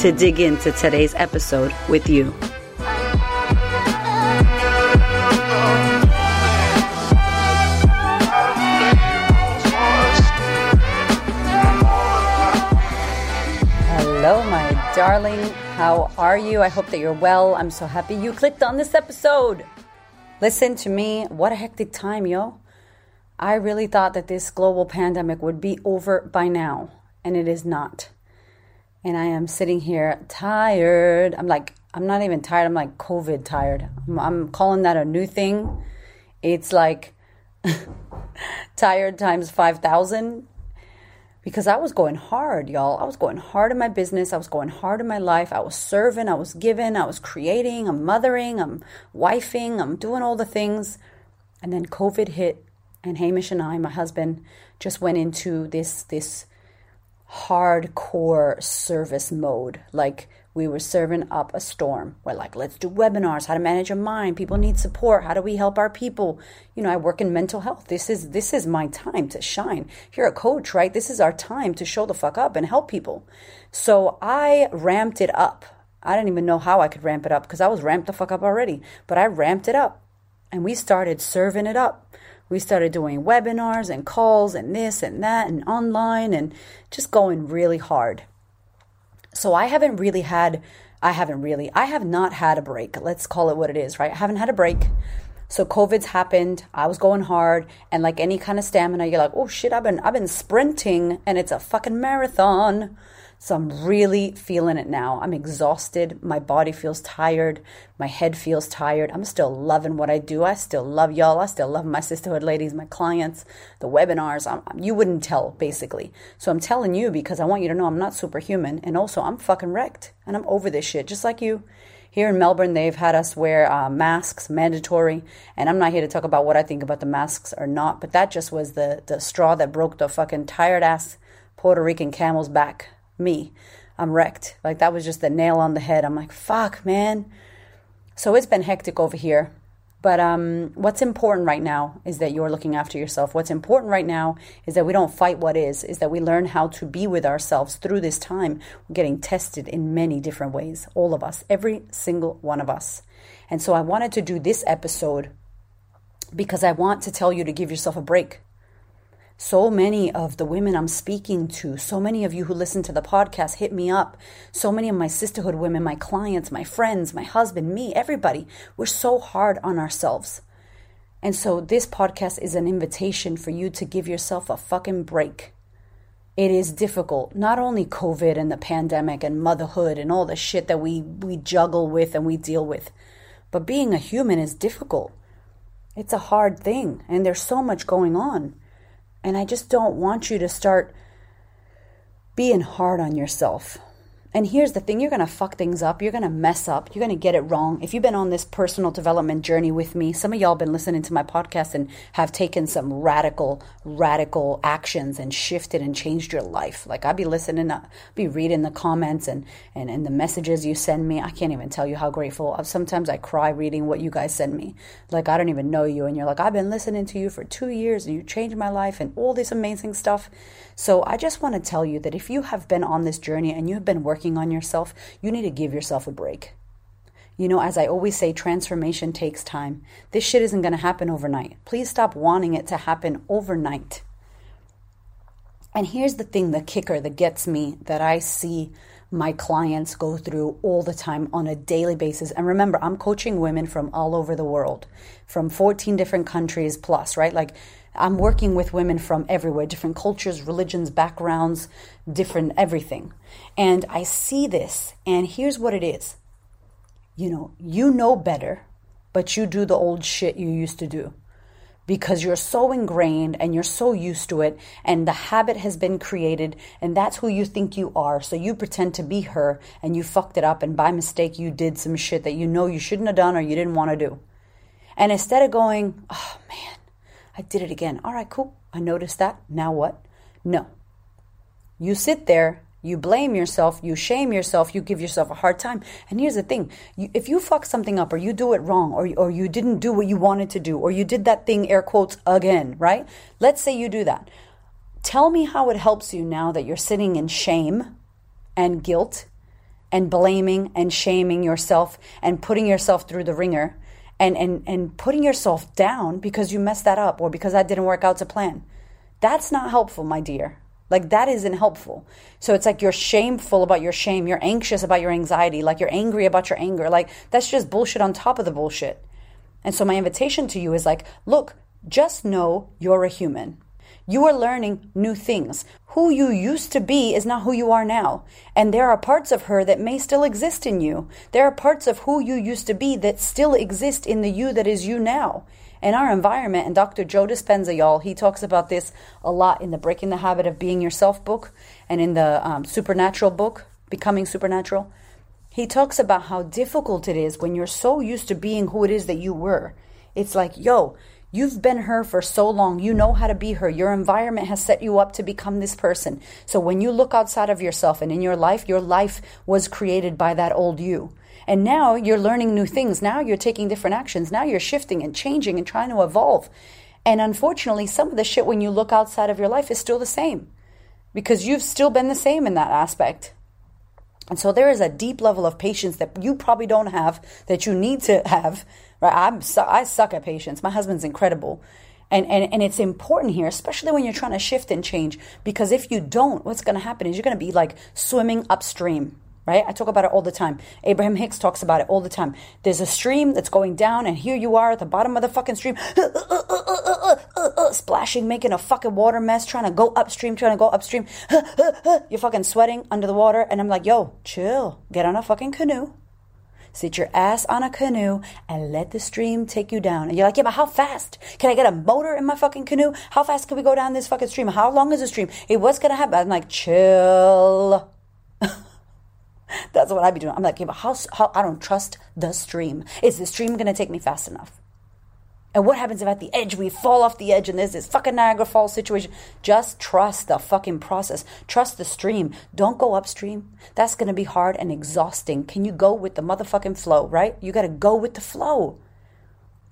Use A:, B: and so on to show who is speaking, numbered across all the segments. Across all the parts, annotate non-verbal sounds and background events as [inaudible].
A: to dig into today's episode with you. Hello, my darling. How are you? I hope that you're well. I'm so happy you clicked on this episode. Listen to me. What a hectic time, yo. I really thought that this global pandemic would be over by now, and it is not. And I am sitting here tired. I'm like, I'm not even tired. I'm like COVID tired. I'm, I'm calling that a new thing. It's like [laughs] tired times 5,000 because I was going hard, y'all. I was going hard in my business. I was going hard in my life. I was serving, I was giving, I was creating, I'm mothering, I'm wifing, I'm doing all the things. And then COVID hit, and Hamish and I, my husband, just went into this this hardcore service mode. Like we were serving up a storm. We're like, let's do webinars, how to manage your mind. People need support. How do we help our people? You know, I work in mental health. This is this is my time to shine. You're a coach, right? This is our time to show the fuck up and help people. So I ramped it up. I didn't even know how I could ramp it up because I was ramped the fuck up already. But I ramped it up. And we started serving it up we started doing webinars and calls and this and that and online and just going really hard. So I haven't really had, I haven't really, I have not had a break. Let's call it what it is, right? I haven't had a break. So COVID's happened. I was going hard, and like any kind of stamina, you're like, oh shit, I've been I've been sprinting, and it's a fucking marathon. So I'm really feeling it now. I'm exhausted. My body feels tired. My head feels tired. I'm still loving what I do. I still love y'all. I still love my Sistahood ladies, my clients, the webinars. I'm, you wouldn't tell, basically. So I'm telling you because I want you to know I'm not superhuman. And also, I'm fucking wrecked. And I'm over this shit, just like you. Here in Melbourne, they've had us wear uh, masks, mandatory. And I'm not here to talk about what I think about the masks or not, but that just was the, the straw that broke the fucking tired ass Puerto Rican camel's back me. I'm wrecked. Like that was just the nail on the head. I'm like, fuck, man. So it's been hectic over here. But um, what's important right now is that you're looking after yourself. What's important right now is that we don't fight what is, is that we learn how to be with ourselves through this time. We're getting tested in many different ways, all of us, every single one of us. And so I wanted to do this episode because I want to tell you to give yourself a break so many of the women I'm speaking to, so many of you who listen to the podcast hit me up. So many of my Sistahood women, my clients, my friends, my husband, me, everybody, we're so hard on ourselves. And so this podcast is an invitation for you to give yourself a fucking break. It is difficult, not only COVID and the pandemic and motherhood and all the shit that we, we juggle with and we deal with, but being a human is difficult. It's a hard thing, and there's so much going on. And I just don't want you to start being hard on yourself. And here's the thing you're going to fuck things up. You're going to mess up. You're going to get it wrong. If you've been on this personal development journey with me, some of y'all been listening to my podcast and have taken some radical, radical actions and shifted and changed your life. Like I'd be listening, I'd be reading the comments and, and, and the messages you send me. I can't even tell you how grateful. Uh, sometimes I cry reading what you guys send me. Like I don't even know you. And you're like, I've been listening to you for two years and you changed my life and all this amazing stuff. So I just want to tell you that if you have been on this journey and you've been working on yourself, you need to give yourself a break. You know, as I always say, transformation takes time. This shit isn't going to happen overnight. Please stop wanting it to happen overnight. And here's the thing the kicker that gets me that I see my clients go through all the time on a daily basis. And remember, I'm coaching women from all over the world, from 14 different countries plus, right? Like I'm working with women from everywhere, different cultures, religions, backgrounds, different everything. And I see this, and here's what it is you know, you know better, but you do the old shit you used to do because you're so ingrained and you're so used to it and the habit has been created and that's who you think you are. So you pretend to be her and you fucked it up and by mistake you did some shit that you know you shouldn't have done or you didn't want to do. And instead of going, oh man, I did it again. All right, cool. I noticed that. Now what? No. You sit there you blame yourself, you shame yourself, you give yourself a hard time. And here's the thing you, if you fuck something up, or you do it wrong, or, or you didn't do what you wanted to do, or you did that thing, air quotes, again, right? Let's say you do that. Tell me how it helps you now that you're sitting in shame and guilt and blaming and shaming yourself and putting yourself through the ringer and, and, and putting yourself down because you messed that up or because that didn't work out to plan. That's not helpful, my dear. Like that isn't helpful. So it's like you're shameful about your shame. You're anxious about your anxiety. Like you're angry about your anger. Like that's just bullshit on top of the bullshit. And so my invitation to you is like, look, just know you're a human. You are learning new things. Who you used to be is not who you are now. And there are parts of her that may still exist in you. There are parts of who you used to be that still exist in the you that is you now in our environment. And Dr. Joe Dispenza, y'all, he talks about this a lot in the Breaking the Habit of Being Yourself book and in the um, Supernatural book, Becoming Supernatural. He talks about how difficult it is when you're so used to being who it is that you were. It's like, yo, You've been her for so long. You know how to be her. Your environment has set you up to become this person. So when you look outside of yourself and in your life, your life was created by that old you. And now you're learning new things. Now you're taking different actions. Now you're shifting and changing and trying to evolve. And unfortunately, some of the shit when you look outside of your life is still the same because you've still been the same in that aspect. And so there is a deep level of patience that you probably don't have that you need to have. Right? I'm I suck at patience. My husband's incredible. And, and, and it's important here, especially when you're trying to shift and change, because if you don't, what's going to happen is you're going to be like swimming upstream right? I talk about it all the time. Abraham Hicks talks about it all the time. There's a stream that's going down, and here you are at the bottom of the fucking stream, [laughs] uh, uh, uh, splashing, making a fucking water mess, trying to go upstream, trying to go upstream. [laughs] You're fucking sweating under the water, and I'm like, yo, chill. Get on a fucking canoe. Sit your ass on a canoe and let the stream take you down. And you're like, yeah, but how fast? Can I get a motor in my fucking canoe? How fast can we go down this fucking stream? How long is the stream? Hey, what's gonna happen? I'm like, chill. [laughs] [laughs] That's what I'd be doing. I'm like, yeah, but how, how, I don't trust the stream. Is the stream going to take me fast enough? And what happens if at the edge we fall off the edge and there's this fucking Niagara Falls situation? Just trust the fucking process. Trust the stream. Don't go upstream. That's going to be hard and exhausting. Can you go with the motherfucking flow, right? You got to go with the flow.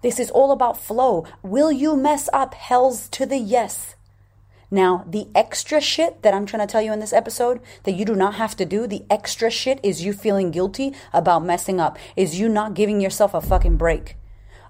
A: This is all about flow. Will you mess up? Hell's to the yes. Now, the extra shit that I'm trying to tell you in this episode that you do not have to do, the extra shit is you feeling guilty about messing up, is you not giving yourself a fucking break.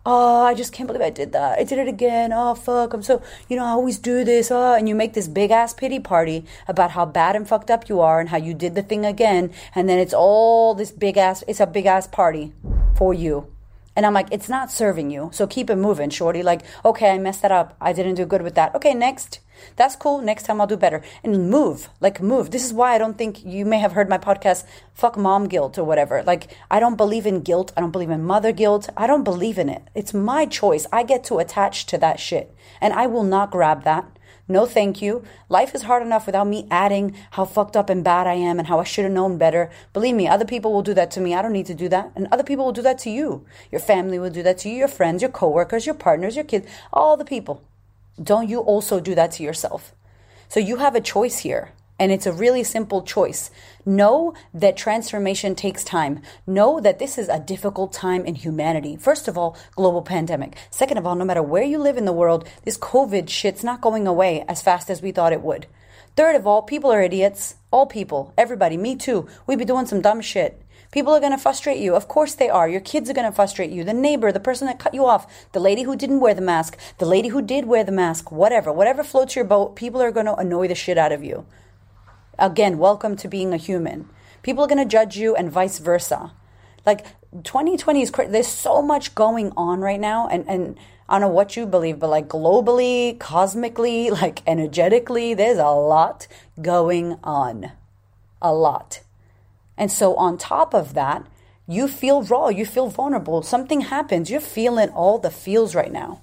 A: Oh, I just can't believe I did that. I did it again. Oh, fuck. I'm so, you know, I always do this. Oh, and you make this big ass pity party about how bad and fucked up you are and how you did the thing again. And then it's all this big ass, it's a big ass party for you. And I'm like, it's not serving you. So keep it moving, shorty. Like, okay, I messed that up. I didn't do good with that. Okay, next. That's cool. Next time I'll do better. And move, like move. This is why I don't think you may have heard my podcast, fuck mom guilt or whatever. Like, I don't believe in guilt. I don't believe in mother guilt. I don't believe in it. It's my choice. I get to attach to that shit. And I will not grab that. No, thank you. Life is hard enough without me adding how fucked up and bad I am and how I should have known better. Believe me, other people will do that to me. I don't need to do that. And other people will do that to you. Your family will do that to you, your friends, your coworkers, your partners, your kids, all the people. Don't you also do that to yourself? So you have a choice here. And it's a really simple choice. Know that transformation takes time. Know that this is a difficult time in humanity. First of all, global pandemic. Second of all, no matter where you live in the world, this COVID shit's not going away as fast as we thought it would. Third of all, people are idiots. All people. Everybody. Me too. We be doing some dumb shit. People are going to frustrate you. Of course they are. Your kids are going to frustrate you. The neighbor, the person that cut you off, the lady who didn't wear the mask, the lady who did wear the mask, whatever. Whatever floats your boat, people are going to annoy the shit out of you. Again, welcome to being a human. People are going to judge you and vice versa. Like 2020 is crazy. There's so much going on right now. And, and I don't know what you believe, but like globally, cosmically, [laughs] like energetically, there's a lot going on. A lot. And so on top of that, you feel raw, you feel vulnerable. Something happens. You're feeling all the feels right now.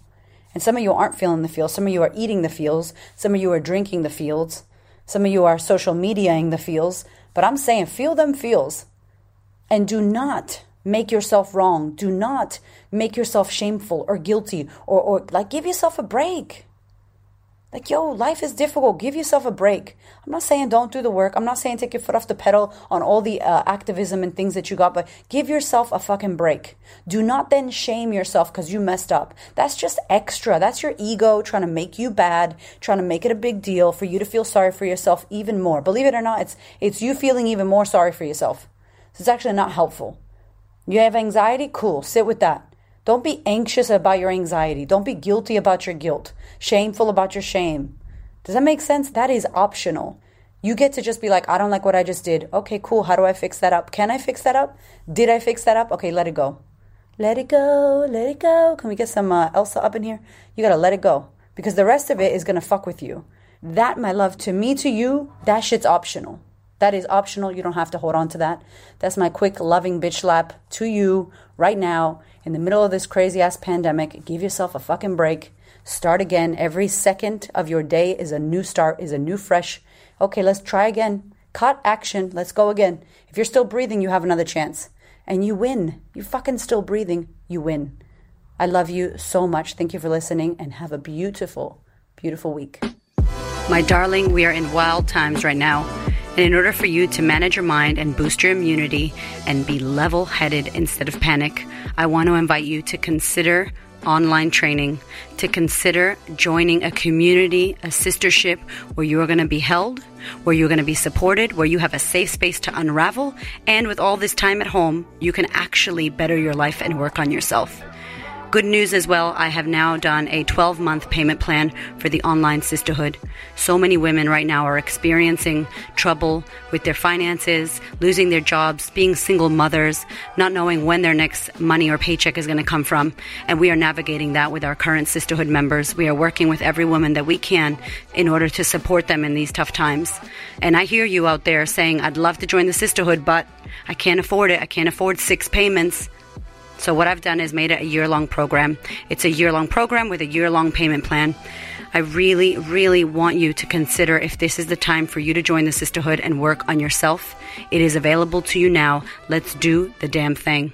A: And some of you aren't feeling the feels. Some of you are eating the feels. Some of you are drinking the feels. Some of you are social mediaing the feels. But I'm saying feel them feels. And do not make yourself wrong. Do not make yourself shameful or guilty or, or like give yourself a break. Like, yo, life is difficult. Give yourself a break. I'm not saying don't do the work. I'm not saying take your foot off the pedal on all the uh, activism and things that you got, but give yourself a fucking break. Do not then shame yourself because you messed up. That's just extra. That's your ego trying to make you bad, trying to make it a big deal for you to feel sorry for yourself even more. Believe it or not, it's, it's you feeling even more sorry for yourself. So it's actually not helpful. You have anxiety? Cool. Sit with that. Don't be anxious about your anxiety. Don't be guilty about your guilt, shameful about your shame. Does that make sense? That is optional. You get to just be like, I don't like what I just did. Okay, cool. How do I fix that up? Can I fix that up? Did I fix that up? Okay, let it go. Let it go. Let it go. Can we get some uh, Elsa up in here? You got to let it go because the rest of it is going to fuck with you. That, my love, to me, to you, that shit's optional. That is optional. You don't have to hold on to that. That's my quick loving bitch lap to you right now in the middle of this crazy ass pandemic. Give yourself a fucking break. Start again. Every second of your day is a new start, is a new fresh. Okay, let's try again. Cut action. Let's go again. If you're still breathing, you have another chance. And you win. You're fucking still breathing. You win. I love you so much. Thank you for listening and have a beautiful, beautiful week.
B: My darling, we are in wild times right now. And in order for you to manage your mind and boost your immunity and be level headed instead of panic, I want to invite you to consider online training, to consider joining a community, a sistership where you are going to be held, where you're going to be supported, where you have a safe space to unravel, and with all this time at home, you can actually better your life and work on yourself. Good news as well, I have now done a 12 month payment plan for the online Sistahood. So many women right now are experiencing trouble with their finances, losing their jobs, being single mothers, not knowing when their next money or paycheck is going to come from. And we are navigating that with our current Sistahood members. We are working with every woman that we can in order to support them in these tough times. And I hear you out there saying, I'd love to join the Sistahood, but I can't afford it. I can't afford six payments. So what I've done is made it a year long program. It's a year long program with a year long payment plan. I really, really want you to consider if this is the time for you to join the Sistahood and work on yourself. It is available to you now. Let's do the damn thing.